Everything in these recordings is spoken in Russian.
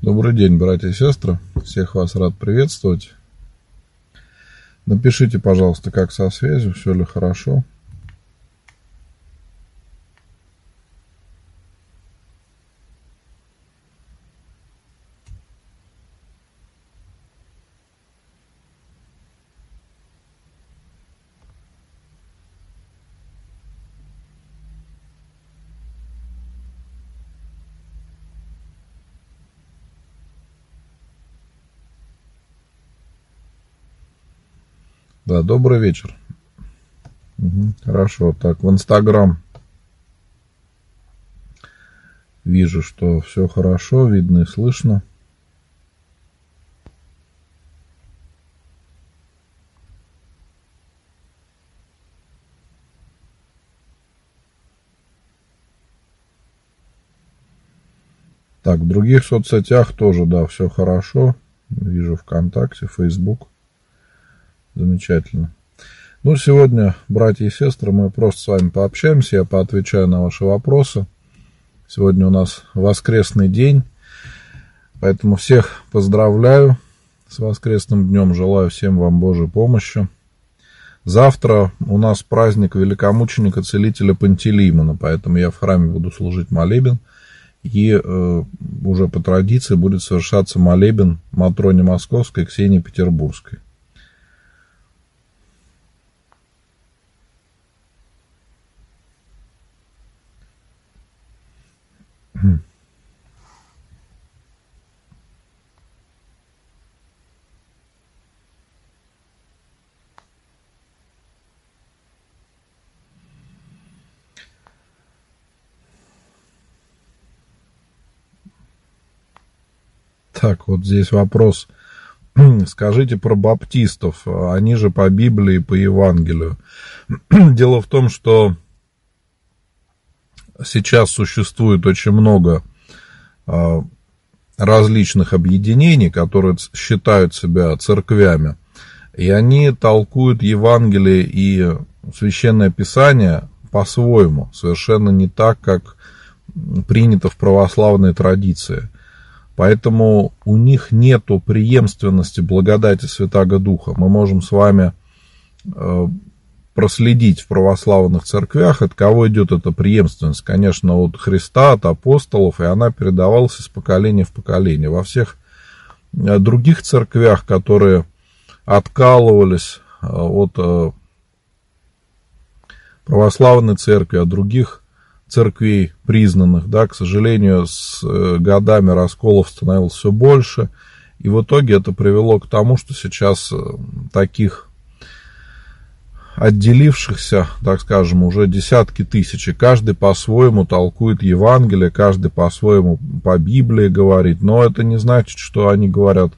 Добрый день, братья и сестры. Всех вас рад приветствовать. Напишите, пожалуйста, как со связью, все ли хорошо. Да, добрый вечер. Угу, хорошо, так, в Инстаграм вижу, что все хорошо, видно и слышно. Так, в других соцсетях тоже, да, все хорошо. Вижу ВКонтакте, Фейсбук. Замечательно. Ну, сегодня, братья и сестры, мы просто с вами пообщаемся, я поотвечаю на ваши вопросы. Сегодня у нас воскресный день, поэтому всех поздравляю с воскресным днем, желаю всем вам Божьей помощи. Завтра у нас праздник великомученика целителя Пантелеймона, поэтому я в храме буду служить молебен. И э, уже по традиции будет совершаться молебен Матроне Московской, Ксении Петербургской. Так, вот здесь вопрос. Скажите про баптистов. Они же по Библии, по Евангелию. Дело в том, что сейчас существует очень много а, различных объединений, которые считают себя церквями, и они толкуют Евангелие и Священное Писание по-своему, совершенно не так, как принято в православной традиции. Поэтому у них нет преемственности благодати Святаго Духа. Мы можем с вами э, проследить в православных церквях, от кого идет эта преемственность. Конечно, от Христа, от апостолов, и она передавалась из поколения в поколение. Во всех э, других церквях, которые откалывались э, от православной церкви, от других церквей признанных, да, к сожалению, с э, годами расколов становилось все больше, и в итоге это привело к тому, что сейчас э, таких отделившихся, так скажем, уже десятки тысяч, и каждый по-своему толкует Евангелие, каждый по-своему по Библии говорит, но это не значит, что они говорят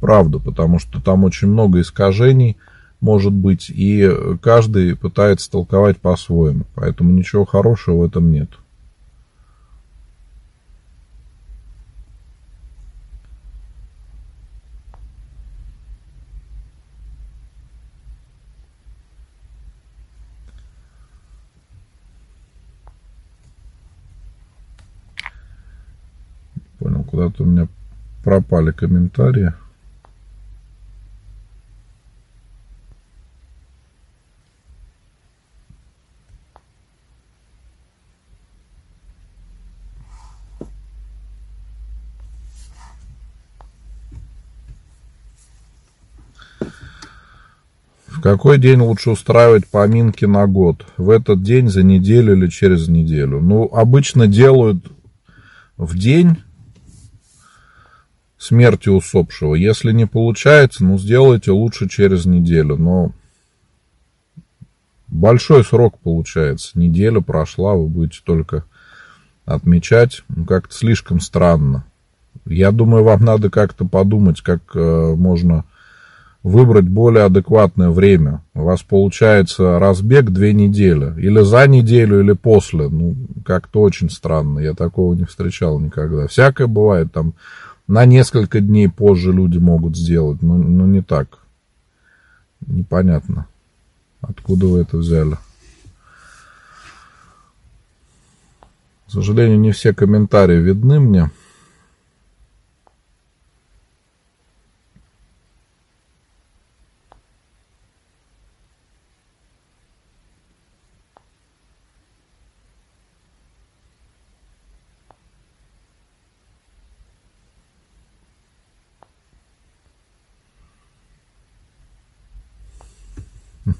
правду, потому что там очень много искажений, может быть, и каждый пытается толковать по-своему. Поэтому ничего хорошего в этом нет. Понял, куда-то у меня пропали комментарии. Какой день лучше устраивать поминки на год? В этот день, за неделю или через неделю? Ну, обычно делают в день смерти усопшего. Если не получается, ну, сделайте лучше через неделю. Но большой срок получается. Неделя прошла, вы будете только отмечать. Ну, как-то слишком странно. Я думаю, вам надо как-то подумать, как э, можно выбрать более адекватное время. У вас получается разбег две недели. Или за неделю, или после. Ну, как-то очень странно. Я такого не встречал никогда. Всякое бывает. Там на несколько дней позже люди могут сделать. Но, но не так. Непонятно. Откуда вы это взяли? К сожалению, не все комментарии видны мне.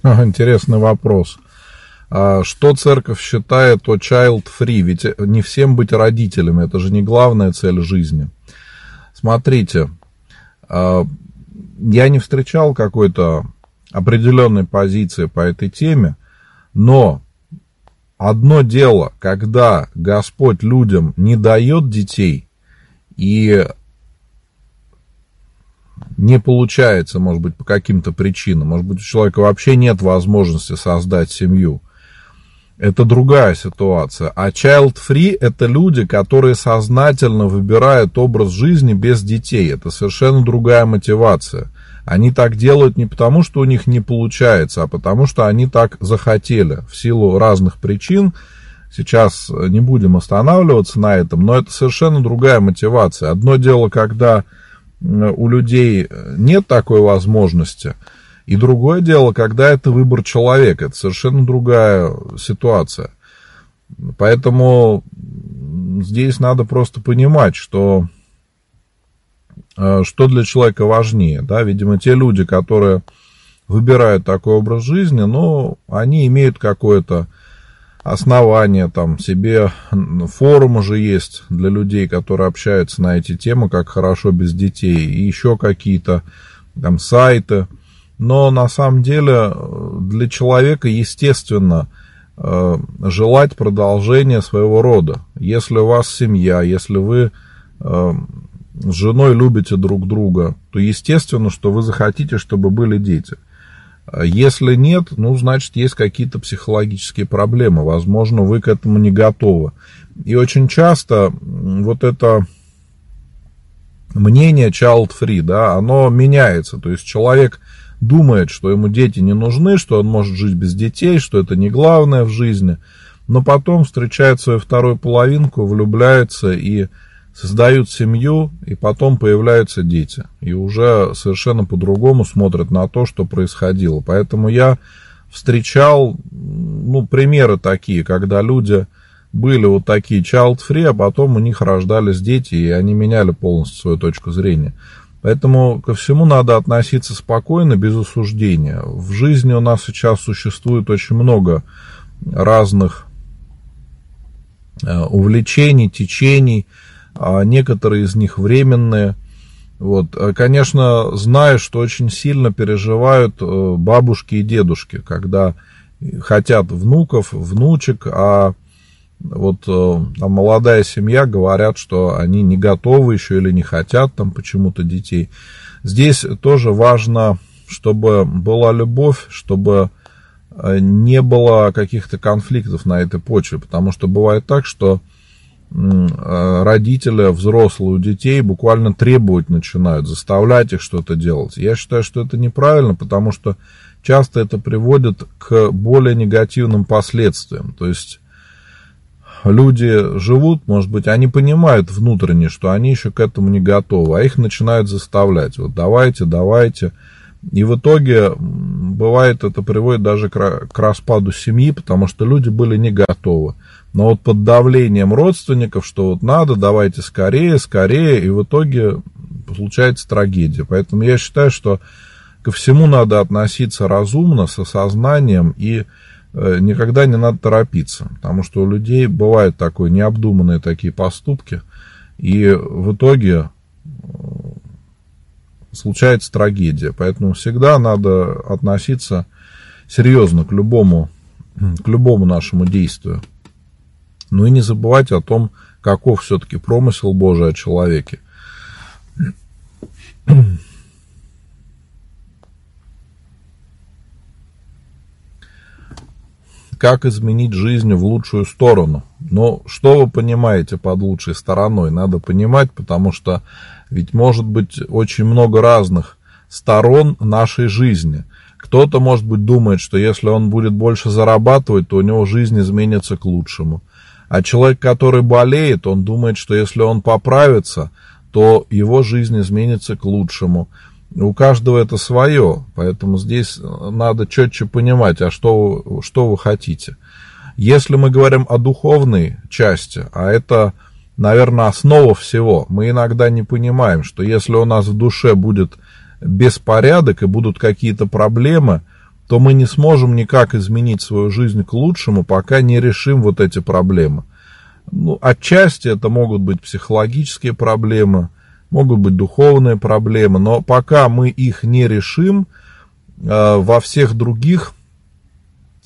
Интересный вопрос. А что церковь считает о child free? Ведь не всем быть родителями, это же не главная цель жизни. Смотрите, а, я не встречал какой-то определенной позиции по этой теме, но одно дело, когда Господь людям не дает детей, и не получается, может быть, по каким-то причинам, может быть, у человека вообще нет возможности создать семью, это другая ситуация. А child-free – это люди, которые сознательно выбирают образ жизни без детей. Это совершенно другая мотивация. Они так делают не потому, что у них не получается, а потому, что они так захотели в силу разных причин. Сейчас не будем останавливаться на этом, но это совершенно другая мотивация. Одно дело, когда у людей нет такой возможности, и другое дело, когда это выбор человека, это совершенно другая ситуация. Поэтому здесь надо просто понимать, что Э, что для человека важнее, да, видимо, те люди, которые выбирают такой образ жизни, но они имеют какое-то основание, там, себе форумы же есть для людей, которые общаются на эти темы, как хорошо без детей, и еще какие-то там сайты, но на самом деле э, для человека, естественно, э, желать продолжения своего рода. Если у вас семья, если вы с женой любите друг друга, то естественно, что вы захотите, чтобы были дети. Если нет, ну, значит, есть какие-то психологические проблемы. Возможно, вы к этому не готовы. И очень часто вот это мнение child-free, да, оно меняется. То есть человек думает, что ему дети не нужны, что он может жить без детей, что это не главное в жизни. Но потом встречает свою вторую половинку, влюбляется и создают семью, и потом появляются дети. И уже совершенно по-другому смотрят на то, что происходило. Поэтому я встречал, ну, примеры такие, когда люди были вот такие child-free, а потом у них рождались дети, и они меняли полностью свою точку зрения. Поэтому ко всему надо относиться спокойно, без осуждения. В жизни у нас сейчас существует очень много разных э, увлечений, течений, а некоторые из них временные. Вот, э, конечно, знаю, что очень сильно переживают э, бабушки и дедушки, когда хотят внуков, внучек, а вот э, там молодая семья говорят, что они не готовы еще или не хотят там почему-то детей. Здесь тоже важно, чтобы была любовь, чтобы не было каких-то конфликтов на этой почве, потому что бывает так, что Э, родители, взрослые у детей буквально требовать начинают, заставлять их что-то делать. Я считаю, что это неправильно, потому что часто это приводит к более негативным последствиям. То есть люди живут, может быть, они понимают внутренне, что они еще к этому не готовы, а их начинают заставлять. Вот давайте, давайте. И в итоге бывает это приводит даже к распаду семьи, потому что люди были не готовы. Но вот под давлением родственников, что вот надо, давайте скорее, скорее, и в итоге получается трагедия. Поэтому я считаю, что ко всему надо относиться разумно, с осознанием, и э, никогда не надо торопиться, потому что у людей бывают такое необдуманные такие поступки, и в итоге случается трагедия. Поэтому всегда надо относиться серьезно к любому, к любому нашему действию. Ну и не забывать о том, каков все-таки промысел Божий о человеке. Как изменить жизнь в лучшую сторону? Но что вы понимаете под лучшей стороной? Надо понимать, потому что ведь может быть очень много разных сторон нашей жизни. Кто-то, может быть, думает, что если он будет больше зарабатывать, то у него жизнь изменится к лучшему. А человек, который болеет, он думает, что если он поправится, то его жизнь изменится к лучшему. У каждого это свое, поэтому здесь надо четче понимать, а что, что вы хотите. Если мы говорим о духовной части, а это, наверное, основа всего, мы иногда не понимаем, что если у нас в душе будет беспорядок и будут какие-то проблемы, то мы не сможем никак изменить свою жизнь к лучшему, пока не решим вот эти проблемы. Ну, отчасти это могут быть психологические проблемы, могут быть духовные проблемы, но пока мы их не решим, э, во всех других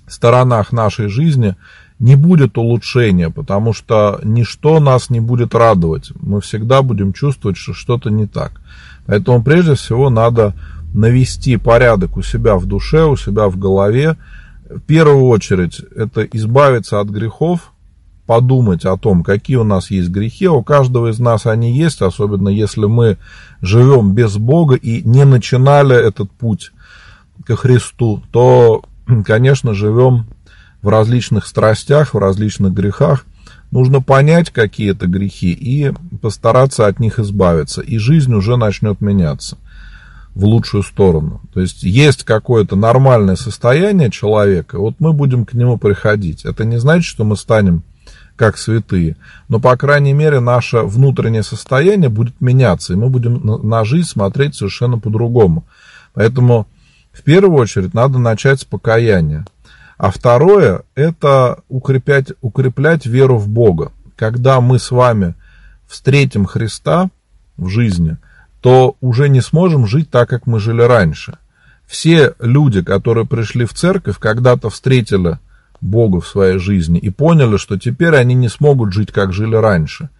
сторонах нашей жизни не будет улучшения, потому что ничто нас не будет радовать. Мы всегда будем чувствовать, что что-то не так. Поэтому прежде всего надо навести порядок у себя в душе, у себя в голове. В первую очередь это избавиться от грехов, подумать о том, какие у нас есть грехи. У каждого из нас они есть, особенно если мы живем без Бога и не начинали этот путь ко Христу, то, конечно, живем в различных страстях, в различных грехах. Нужно понять, какие это грехи, и постараться от них избавиться. И жизнь уже начнет меняться в лучшую сторону. То есть есть какое-то нормальное состояние человека, вот мы будем к нему приходить. Это не значит, что мы станем как святые, но, по крайней мере, наше внутреннее состояние будет меняться, и мы будем на жизнь смотреть совершенно по-другому. Поэтому, в первую очередь, надо начать с покаяния. А второе – это укреплять, укреплять веру в Бога. Когда мы с вами встретим Христа в жизни, то уже не сможем жить так, как мы жили раньше. Все люди, которые пришли в церковь, когда-то встретили Бога в своей жизни и поняли, что теперь они не смогут жить, как жили раньше.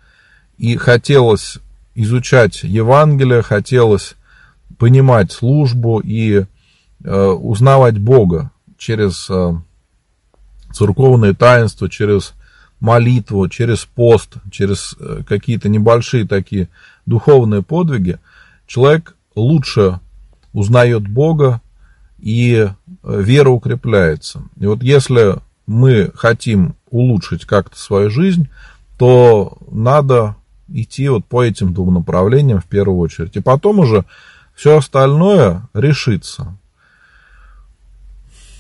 И хотелось изучать Евангелие, хотелось понимать службу и э, узнавать Бога через э, церковные таинства, через молитву, через пост, через э, какие-то небольшие такие духовные подвиги, человек лучше узнает Бога и э, вера укрепляется. И вот если мы хотим улучшить как-то свою жизнь, то надо идти вот по этим двум направлениям в первую очередь. И потом уже все остальное решится.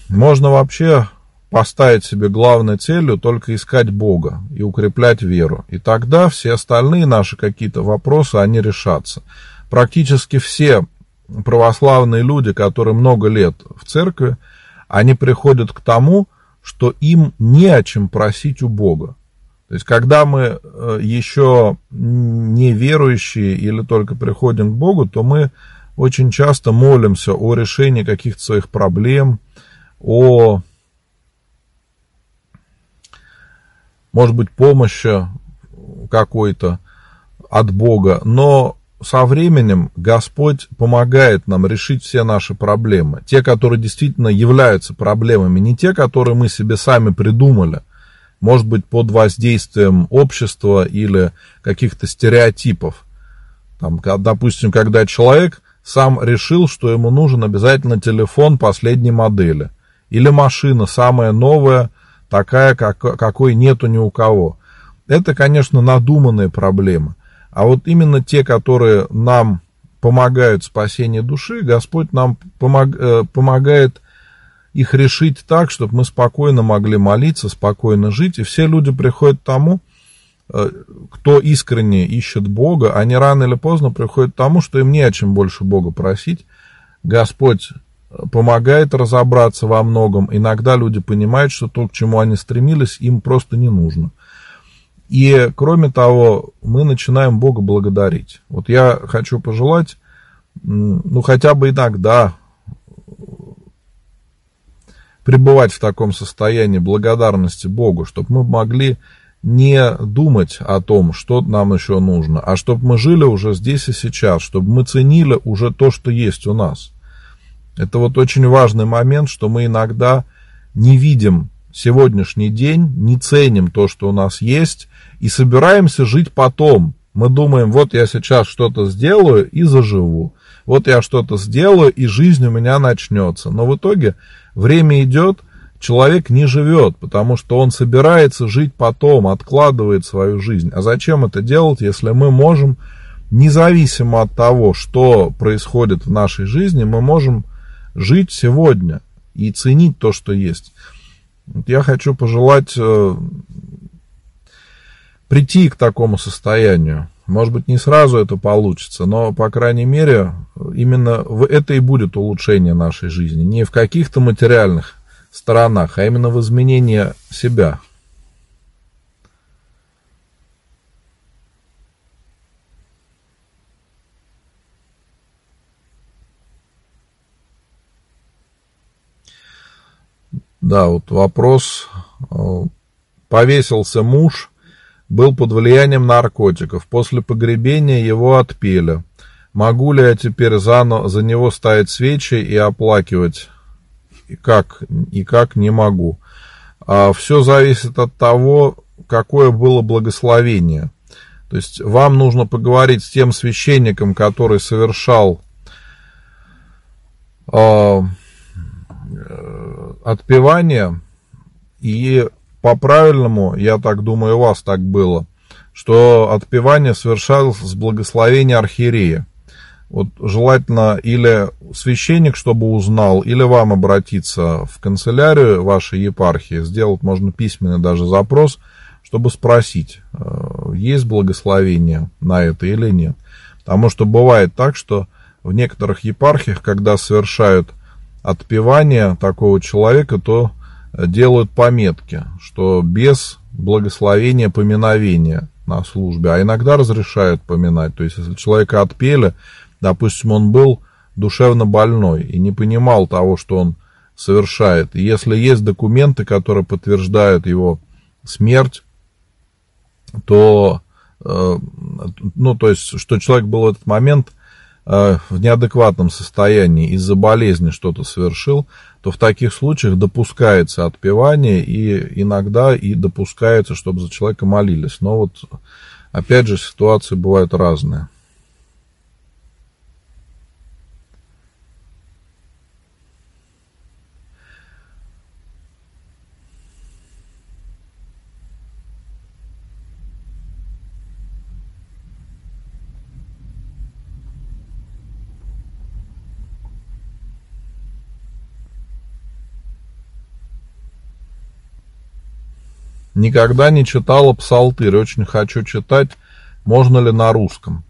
Можно вообще поставить себе главной целью только искать Бога и укреплять веру. И тогда все остальные наши какие-то вопросы, они решатся. Практически все православные люди, которые много лет в церкви, они приходят к тому, что им не о чем просить у Бога. То есть, когда мы э, еще не верующие или только приходим к Богу, то мы очень часто молимся о решении каких-то своих проблем, о может быть, помощи какой-то от Бога, но со временем Господь помогает нам решить все наши проблемы. Те, которые действительно являются проблемами, не те, которые мы себе сами придумали, может быть, под воздействием общества или каких-то стереотипов. Там, допустим, когда человек сам решил, что ему нужен обязательно телефон последней модели, или машина самая новая, такая, как, какой нету ни у кого. Это, конечно, надуманная проблема. А вот именно те, которые нам помогают в спасении души, Господь нам помог, э, помогает их решить так, чтобы мы спокойно могли молиться, спокойно жить. И все люди приходят к тому, э, кто искренне ищет Бога, они рано или поздно приходят к тому, что им не о чем больше Бога просить. Господь помогает разобраться во многом. Иногда люди понимают, что то, к чему они стремились, им просто не нужно. И, кроме того, мы начинаем Бога благодарить. Вот я хочу пожелать, ну, хотя бы иногда пребывать в таком состоянии благодарности Богу, чтобы мы могли не думать о том, что нам еще нужно, а чтобы мы жили уже здесь и сейчас, чтобы мы ценили уже то, что есть у нас – это вот очень важный момент, что мы иногда не видим сегодняшний день, не ценим то, что у нас есть, и собираемся жить потом. Мы думаем, вот я сейчас что-то сделаю и заживу. Вот я что-то сделаю, и жизнь у меня начнется. Но в итоге время идет, человек не живет, потому что он собирается жить потом, откладывает свою жизнь. А зачем это делать, если мы можем, независимо от того, что происходит в нашей жизни, мы можем жить сегодня и ценить то, что есть. Я хочу пожелать э, прийти к такому состоянию Может быть, не сразу это получится, но, по крайней мере, именно в это и будет улучшение нашей жизни. Не в каких-то материальных сторонах, а именно в изменении себя. Да, вот вопрос. Повесился муж, был под влиянием наркотиков. После погребения его отпели. Могу ли я теперь за, за него ставить свечи и оплакивать? И как? И как не могу. А все зависит от того, какое было благословение. То есть вам нужно поговорить с тем священником, который совершал э, отпевание, и по-правильному, я так думаю, у вас так было, что отпевание совершалось с благословения архиерея. Вот желательно или священник, чтобы узнал, или вам обратиться в канцелярию вашей епархии, сделать можно письменный даже запрос, чтобы спросить, э, есть благословение на это или нет. Потому что бывает так, что в некоторых епархиях, когда совершают отпевание такого человека, то делают пометки, что без благословения поминовения на службе, а иногда разрешают поминать. То есть, если человека отпели, допустим, он был душевно больной и не понимал того, что он совершает. И если есть документы, которые подтверждают его смерть, то, э, ну, то есть, что человек был в этот момент э, в неадекватном состоянии из-за болезни что-то совершил, то в таких случаях допускается отпевание и иногда и допускается, чтобы за человека молились. Но вот опять же ситуации бывают разные. Никогда не читала псалтырь, очень хочу читать, можно ли на русском.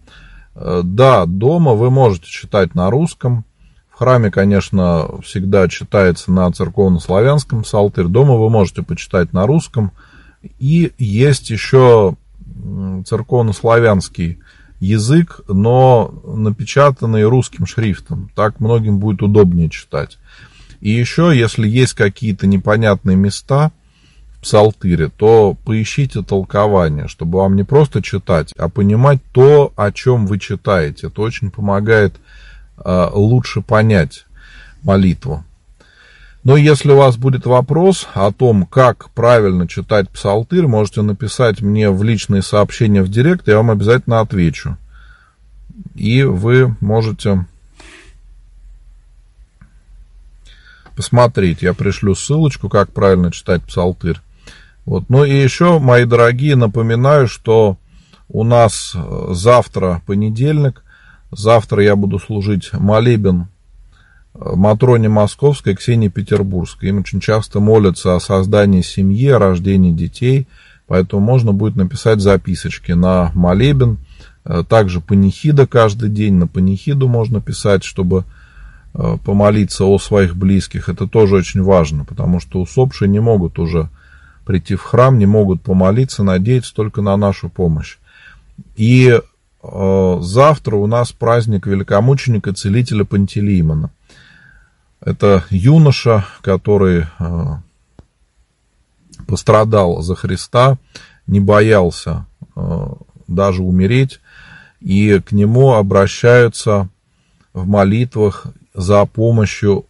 Э, да, дома вы можете читать на русском. В храме, конечно, всегда читается на церковно-славянском псалтырь. Дома вы можете почитать на русском. И есть еще церковно-славянский язык, но напечатанный русским шрифтом. Так многим будет удобнее читать. И еще, если есть какие-то непонятные места, псалтыре, то поищите толкование, чтобы вам не просто читать, а понимать то, о чем вы читаете. Это очень помогает э, лучше понять молитву. Но если у вас будет вопрос о том, как правильно читать псалтырь, можете написать мне в личные сообщения в директ, я вам обязательно отвечу. И вы можете посмотреть. Я пришлю ссылочку, как правильно читать псалтырь. Вот. Ну и еще, мои дорогие, напоминаю, что у нас э, завтра понедельник, завтра я буду служить молебен э, Матроне Московской, Ксении Петербургской. Им очень часто молятся о создании семьи, о рождении детей, поэтому можно будет написать записочки на молебен. Э, также панихида каждый день, на панихиду можно писать, чтобы помолиться о своих близких. Это тоже очень важно, потому что усопшие не могут уже прийти в храм, не могут помолиться, надеяться только на нашу помощь. И э, завтра у нас праздник великомученика целителя Пантелеймона. Это юноша, который э, пострадал за Христа, не боялся э, даже умереть, и к нему обращаются в молитвах за помощью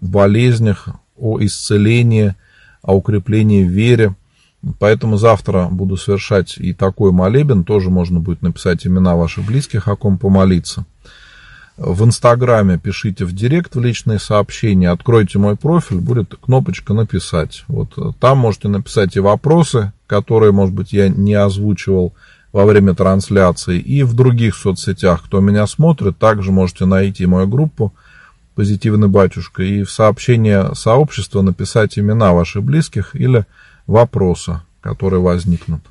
в болезнях, о исцелении – о укреплении в вере. Поэтому завтра буду совершать и такой молебен. Тоже можно будет написать имена ваших близких, о ком помолиться. В Инстаграме пишите в директ в личные сообщения, откройте мой профиль, будет кнопочка «Написать». Вот там можете написать и вопросы, которые, может быть, я не озвучивал во время трансляции. И в других соцсетях, кто меня смотрит, также можете найти мою группу «Позитивный батюшка» и в сообщение сообщества написать имена ваших близких или вопроса, которые возникнут.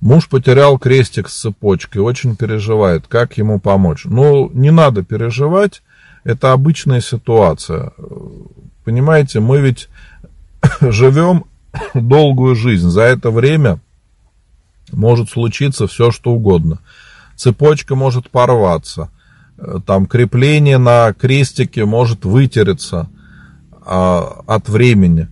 Муж потерял крестик с цепочкой, очень переживает, как ему помочь. Ну, не надо переживать, это обычная ситуация. Понимаете, мы ведь живем долгую жизнь. За это время может случиться все, что угодно. Цепочка может порваться, там крепление на крестике может вытереться а, от времени.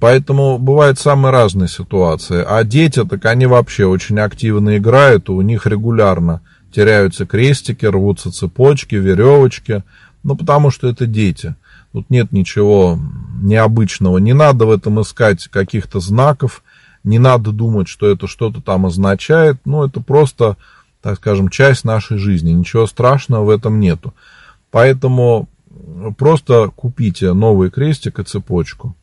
Поэтому бывают самые разные ситуации. А дети, так они вообще очень активно играют, у них регулярно теряются крестики, рвутся цепочки, веревочки. Ну, потому что это дети. Тут нет ничего необычного. Не надо в этом искать каких-то знаков, не надо думать, что это что-то там означает. Ну, это просто, так скажем, часть нашей жизни. Ничего страшного в этом нету. Поэтому просто купите новый крестик и цепочку.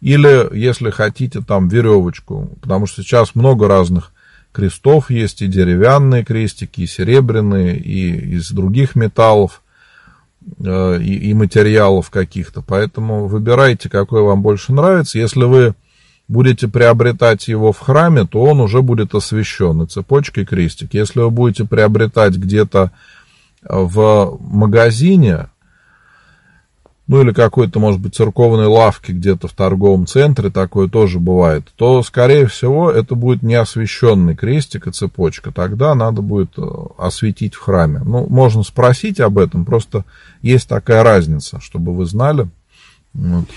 Или, если хотите, там веревочку, потому что сейчас много разных крестов есть, и деревянные крестики, и серебряные, и из других металлов, э, и, и материалов каких-то. Поэтому выбирайте, какой вам больше нравится. Если вы будете приобретать его в храме, то он уже будет освящен, и цепочка, и крестик. Если вы будете приобретать где-то в магазине, ну или какой-то, может быть, церковной лавки где-то в торговом центре, такое тоже бывает, то, скорее всего, это будет неосвященный крестик и цепочка. Тогда надо будет э, осветить в храме. Ну, можно спросить об этом, просто есть такая разница, чтобы вы знали. Вот.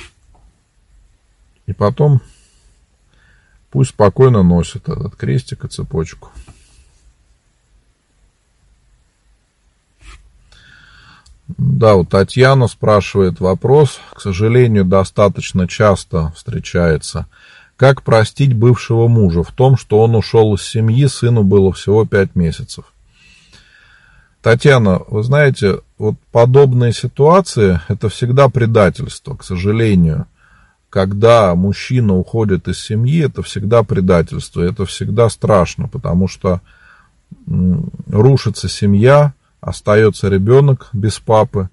И потом пусть спокойно носит этот крестик и цепочку. Да, вот Татьяна спрашивает вопрос, к сожалению, достаточно часто встречается. Как простить бывшего мужа в том, что он ушел из семьи, сыну было всего пять месяцев? Татьяна, вы знаете, вот подобные ситуации – это всегда предательство, к сожалению. Когда мужчина уходит из семьи, это всегда предательство, это всегда страшно, потому что рушится семья, остается ребенок без папы,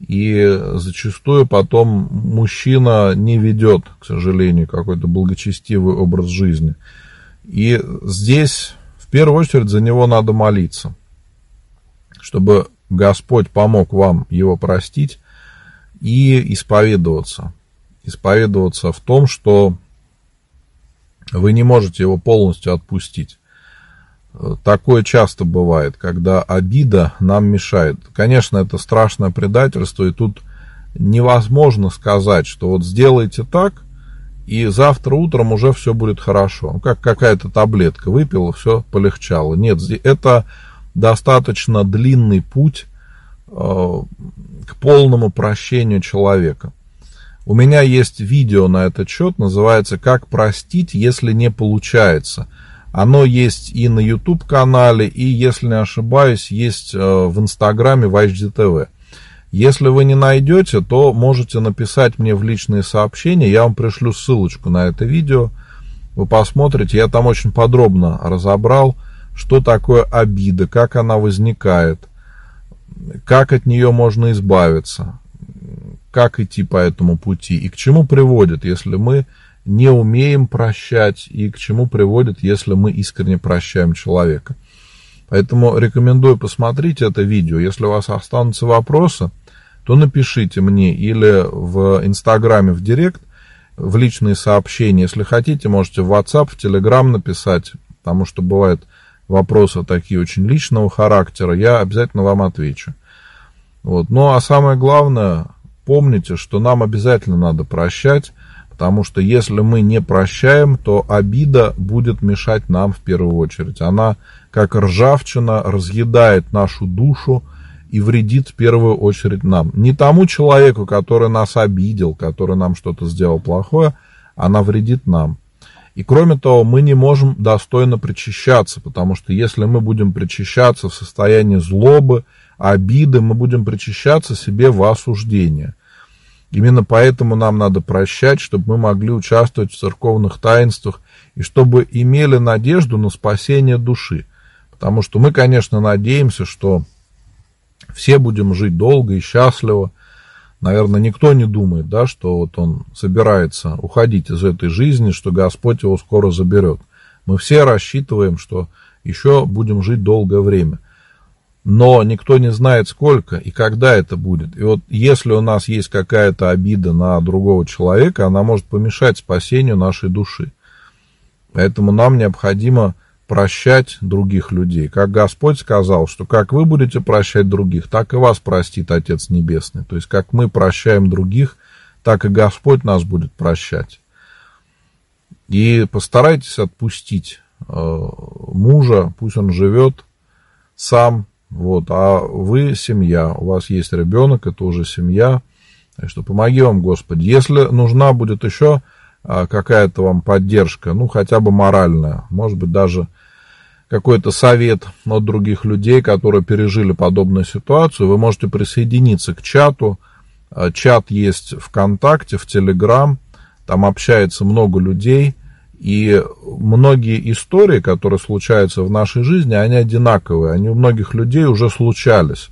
и зачастую потом мужчина не ведет, к сожалению, какой-то благочестивый образ жизни. И здесь в первую очередь за него надо молиться, чтобы Господь помог вам его простить и исповедоваться. Исповедоваться в том, что вы не можете его полностью отпустить. Такое часто бывает, когда обида нам мешает. Конечно, это страшное предательство, и тут невозможно сказать, что вот сделайте так, и завтра утром уже все будет хорошо. Ну, как какая-то таблетка выпила, все полегчало. Нет, это достаточно длинный путь э, к полному прощению человека. У меня есть видео на этот счет, называется «Как простить, если не получается». Оно есть и на YouTube-канале, и, если не ошибаюсь, есть э, в Инстаграме в HDTV. Если вы не найдете, то можете написать мне в личные сообщения, я вам пришлю ссылочку на это видео, вы посмотрите, я там очень подробно разобрал, что такое обида, как она возникает, как от нее можно избавиться, как идти по этому пути и к чему приводит, если мы не умеем прощать и к чему приводит, если мы искренне прощаем человека. Поэтому рекомендую посмотреть это видео. Если у вас останутся вопросы, то напишите мне или в Инстаграме в Директ, в личные сообщения. Если хотите, можете в WhatsApp, в Telegram написать, потому что бывают вопросы такие очень личного характера. Я обязательно вам отвечу. Вот. Ну а самое главное, помните, что нам обязательно надо прощать, Потому что если мы не прощаем, то обида будет мешать нам в первую очередь. Она, как ржавчина, разъедает нашу душу и вредит в первую очередь нам. Не тому человеку, который нас обидел, который нам что-то сделал плохое, она вредит нам. И кроме того, мы не можем достойно причащаться, потому что если мы будем причащаться в состоянии злобы, обиды, мы будем причащаться себе в осуждение – Именно поэтому нам надо прощать, чтобы мы могли участвовать в церковных таинствах и чтобы имели надежду на спасение души. Потому что мы, конечно, надеемся, что все будем жить долго и счастливо. Наверное, никто не думает, да, что вот он собирается уходить из этой жизни, что Господь его скоро заберет. Мы все рассчитываем, что еще будем жить долгое время. Но никто не знает, сколько и когда это будет. И вот если у нас есть какая-то обида на другого человека, она может помешать спасению нашей души. Поэтому нам необходимо прощать других людей. Как Господь сказал, что как вы будете прощать других, так и вас простит Отец Небесный. То есть, как мы прощаем других, так и Господь нас будет прощать. И постарайтесь отпустить э, мужа, пусть он живет сам, вот, а вы семья, у вас есть ребенок, это уже семья, так что помоги вам, Господи. Если нужна будет еще э, какая-то вам поддержка, ну, хотя бы моральная, может быть, даже какой-то совет от других людей, которые пережили подобную ситуацию, вы можете присоединиться к чату. Э, чат есть ВКонтакте, в Телеграм, там общается много людей, и многие истории, которые случаются в нашей жизни, они одинаковые, они у многих людей уже случались.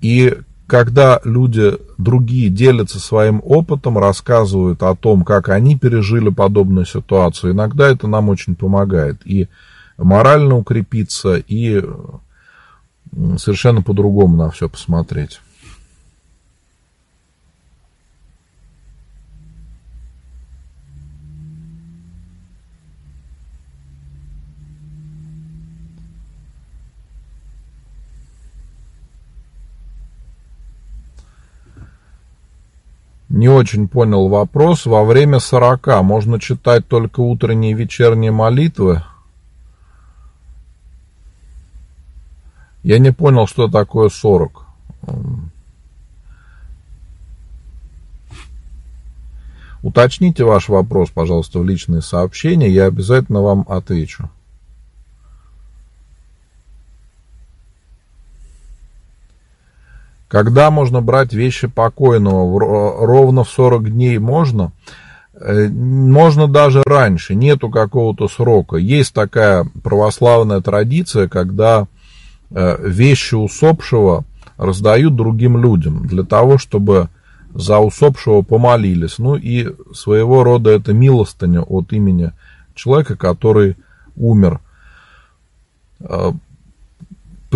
И когда люди другие делятся своим опытом, рассказывают о том, как они пережили подобную ситуацию, иногда это нам очень помогает. И морально укрепиться, и совершенно по-другому на все посмотреть. Не очень понял вопрос. Во время сорока можно читать только утренние и вечерние молитвы? Я не понял, что такое сорок. Уточните ваш вопрос, пожалуйста, в личные сообщения, я обязательно вам отвечу. Когда можно брать вещи покойного? Ровно в 40 дней можно? Э, можно даже раньше, нету какого-то срока. Есть такая православная традиция, когда э, вещи усопшего раздают другим людям для того, чтобы за усопшего помолились. Ну и своего рода это милостыня от имени человека, который умер.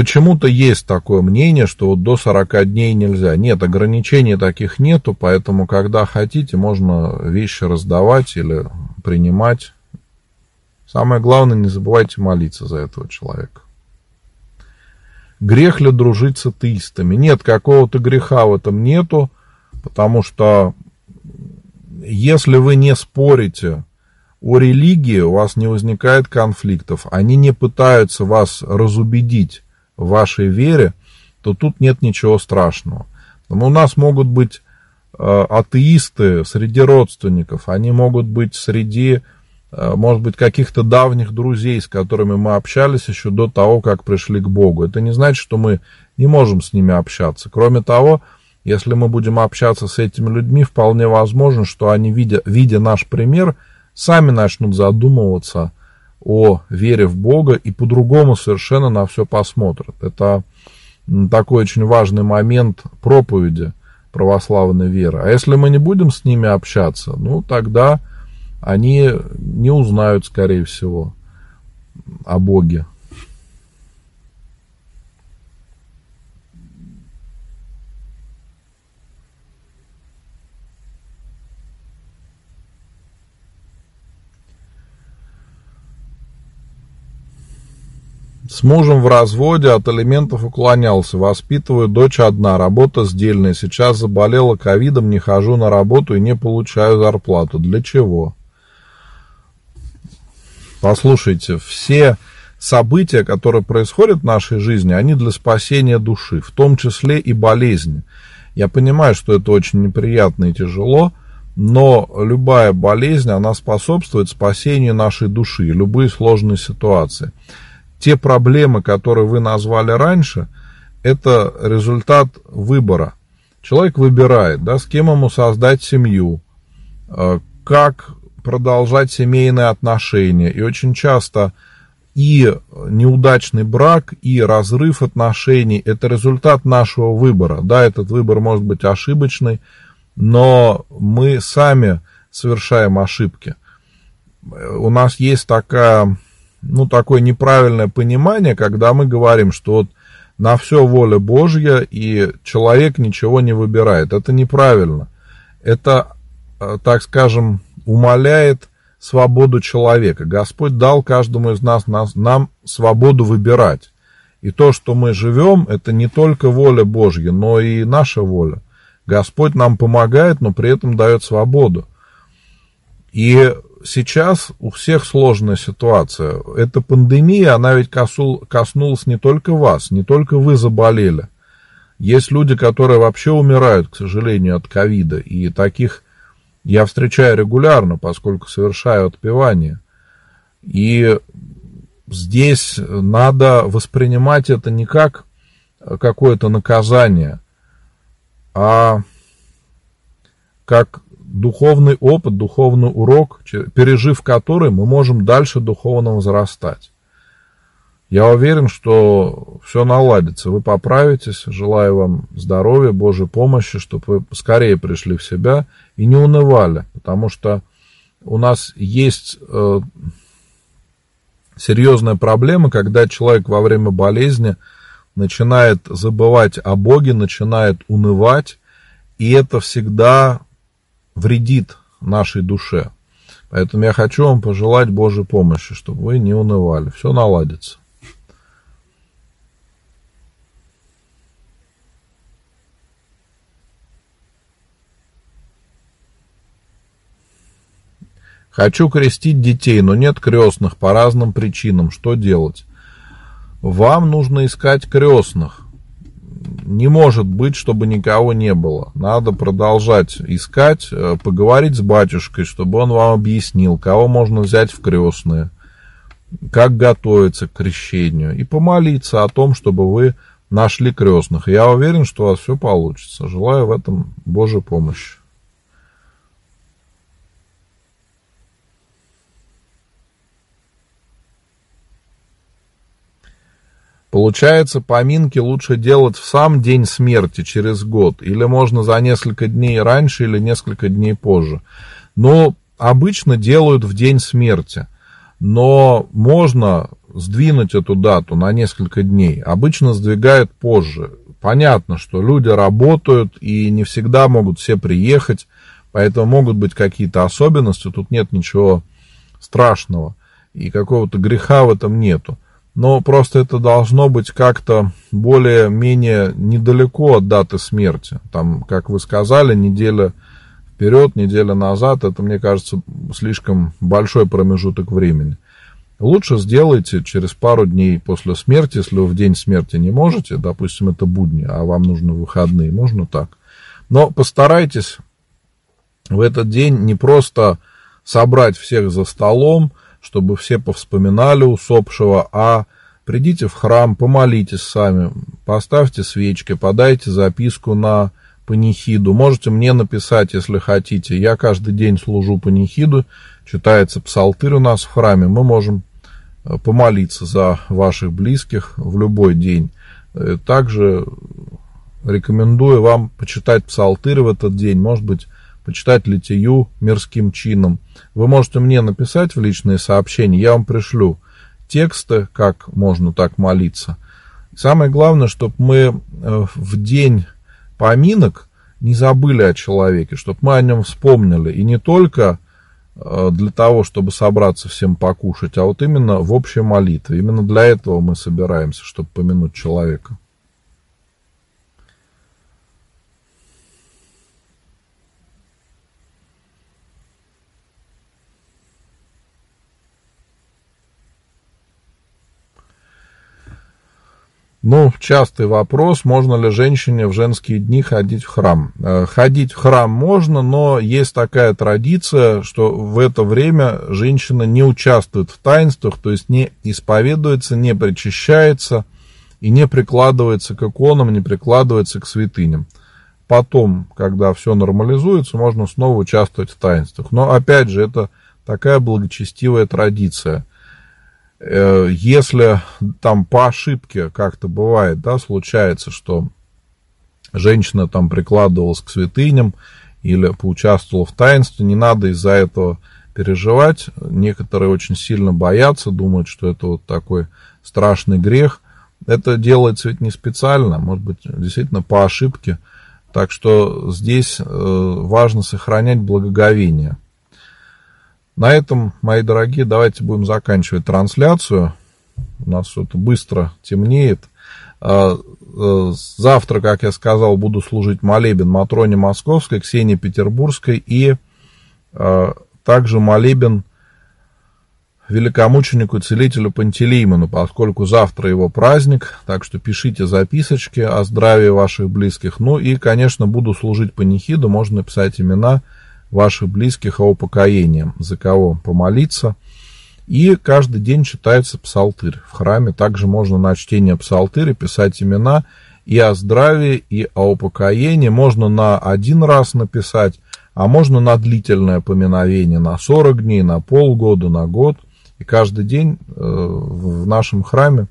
Почему-то есть такое мнение, что вот до 40 дней нельзя. Нет, ограничений таких нету, поэтому когда хотите, можно вещи раздавать или принимать. Самое главное, не забывайте молиться за этого человека. Грех ли дружить с атеистами? Нет, какого-то греха в этом нету, потому что если вы не спорите о религии, у вас не возникает конфликтов, они не пытаются вас разубедить вашей вере, то тут нет ничего страшного. Но у нас могут быть э, атеисты среди родственников, они могут быть среди, э, может быть, каких-то давних друзей, с которыми мы общались еще до того, как пришли к Богу. Это не значит, что мы не можем с ними общаться. Кроме того, если мы будем общаться с этими людьми, вполне возможно, что они, видя, видя наш пример, сами начнут задумываться о вере в Бога и по-другому совершенно на все посмотрят. Это такой очень важный момент проповеди православной веры. А если мы не будем с ними общаться, ну тогда они не узнают, скорее всего, о Боге. С мужем в разводе, от элементов уклонялся. Воспитываю дочь одна, работа сдельная. Сейчас заболела ковидом, не хожу на работу и не получаю зарплату. Для чего? Послушайте, все события, которые происходят в нашей жизни, они для спасения души, в том числе и болезни. Я понимаю, что это очень неприятно и тяжело, но любая болезнь, она способствует спасению нашей души, любые сложные ситуации те проблемы, которые вы назвали раньше, это результат выбора. Человек выбирает, да, с кем ему создать семью, э, как продолжать семейные отношения. И очень часто и неудачный брак, и разрыв отношений – это результат нашего выбора. Да, этот выбор может быть ошибочный, но мы сами совершаем ошибки. У нас есть такая ну, такое неправильное понимание, когда мы говорим, что вот на все воля Божья, и человек ничего не выбирает. Это неправильно. Это, э, так скажем, умаляет свободу человека. Господь дал каждому из нас, нас нам свободу выбирать. И то, что мы живем, это не только воля Божья, но и наша воля. Господь нам помогает, но при этом дает свободу. И сейчас у всех сложная ситуация. Эта пандемия, она ведь коснулась не только вас, не только вы заболели. Есть люди, которые вообще умирают, к сожалению, от ковида. И таких я встречаю регулярно, поскольку совершаю отпевание. И здесь надо воспринимать это не как какое-то наказание, а как духовный опыт, духовный урок, пережив который, мы можем дальше духовно возрастать. Я уверен, что все наладится, вы поправитесь. Желаю вам здоровья, Божьей помощи, чтобы вы скорее пришли в себя и не унывали, потому что у нас есть э, серьезная проблема, когда человек во время болезни начинает забывать о Боге, начинает унывать, и это всегда вредит нашей душе. Поэтому я хочу вам пожелать Божьей помощи, чтобы вы не унывали. Все наладится. Хочу крестить детей, но нет крестных по разным причинам. Что делать? Вам нужно искать крестных не может быть, чтобы никого не было. Надо продолжать искать, э, поговорить с батюшкой, чтобы он вам объяснил, кого можно взять в крестные, как готовиться к крещению, и помолиться о том, чтобы вы нашли крестных. Я уверен, что у вас все получится. Желаю в этом Божьей помощи. Получается, поминки лучше делать в сам день смерти, через год, или можно за несколько дней раньше или несколько дней позже. Но обычно делают в день смерти. Но можно сдвинуть эту дату на несколько дней. Обычно сдвигают позже. Понятно, что люди работают и не всегда могут все приехать, поэтому могут быть какие-то особенности, тут нет ничего страшного и какого-то греха в этом нету но просто это должно быть как-то более-менее недалеко от даты смерти. Там, как вы сказали, неделя вперед, неделя назад, это, мне кажется, слишком большой промежуток времени. Лучше сделайте через пару дней после смерти, если вы в день смерти не можете, допустим, это будни, а вам нужны выходные, можно так. Но постарайтесь в этот день не просто собрать всех за столом, чтобы все повспоминали усопшего, а придите в храм, помолитесь сами, поставьте свечки, подайте записку на панихиду. Можете мне написать, если хотите. Я каждый день служу панихиду, читается псалтырь у нас в храме. Мы можем э, помолиться за ваших близких в любой день. Э, также рекомендую вам почитать псалтырь в этот день. Может быть, почитать литию мирским чином. Вы можете мне написать в личные сообщения, я вам пришлю тексты, как можно так молиться. Самое главное, чтобы мы э, в день поминок не забыли о человеке, чтобы мы о нем вспомнили. И не только э, для того, чтобы собраться всем покушать, а вот именно в общей молитве. Именно для этого мы собираемся, чтобы помянуть человека. Ну, частый вопрос, можно ли женщине в женские дни ходить в храм. Э, ходить в храм можно, но есть такая традиция, что в это время женщина не участвует в таинствах, то есть не исповедуется, не причащается и не прикладывается к иконам, не прикладывается к святыням. Потом, когда все нормализуется, можно снова участвовать в таинствах. Но опять же, это такая благочестивая традиция – если там по ошибке как-то бывает, да, случается, что женщина там прикладывалась к святыням или поучаствовала в таинстве, не надо из-за этого переживать. Некоторые очень сильно боятся, думают, что это вот такой страшный грех. Это делается ведь не специально, может быть, действительно по ошибке. Так что здесь э, важно сохранять благоговение. На этом, мои дорогие, давайте будем заканчивать трансляцию. У нас что-то быстро темнеет. А, э, завтра, как я сказал, буду служить молебен Матроне Московской, Ксении Петербургской и а, также молебен великомученику и целителю Пантелеймону, поскольку завтра его праздник, так что пишите записочки о здравии ваших близких. Ну и, конечно, буду служить панихиду, можно написать имена ваших близких о упокоении, за кого помолиться. И каждый день читается псалтырь. В храме также можно на чтение псалтыря писать имена и о здравии, и о упокоении. Можно на один раз написать, а можно на длительное поминовение, на 40 дней, на полгода, на год – и каждый день э, в нашем храме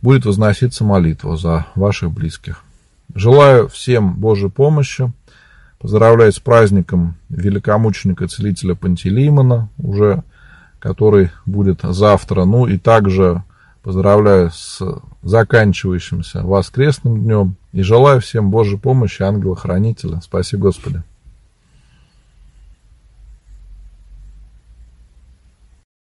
будет возноситься молитва за ваших близких. Желаю всем Божьей помощи. Поздравляю с праздником великомученика целителя Пантелеймона, уже который будет завтра. Ну и также поздравляю с заканчивающимся воскресным днем. И желаю всем Божьей помощи, ангела-хранителя. Спаси Господи.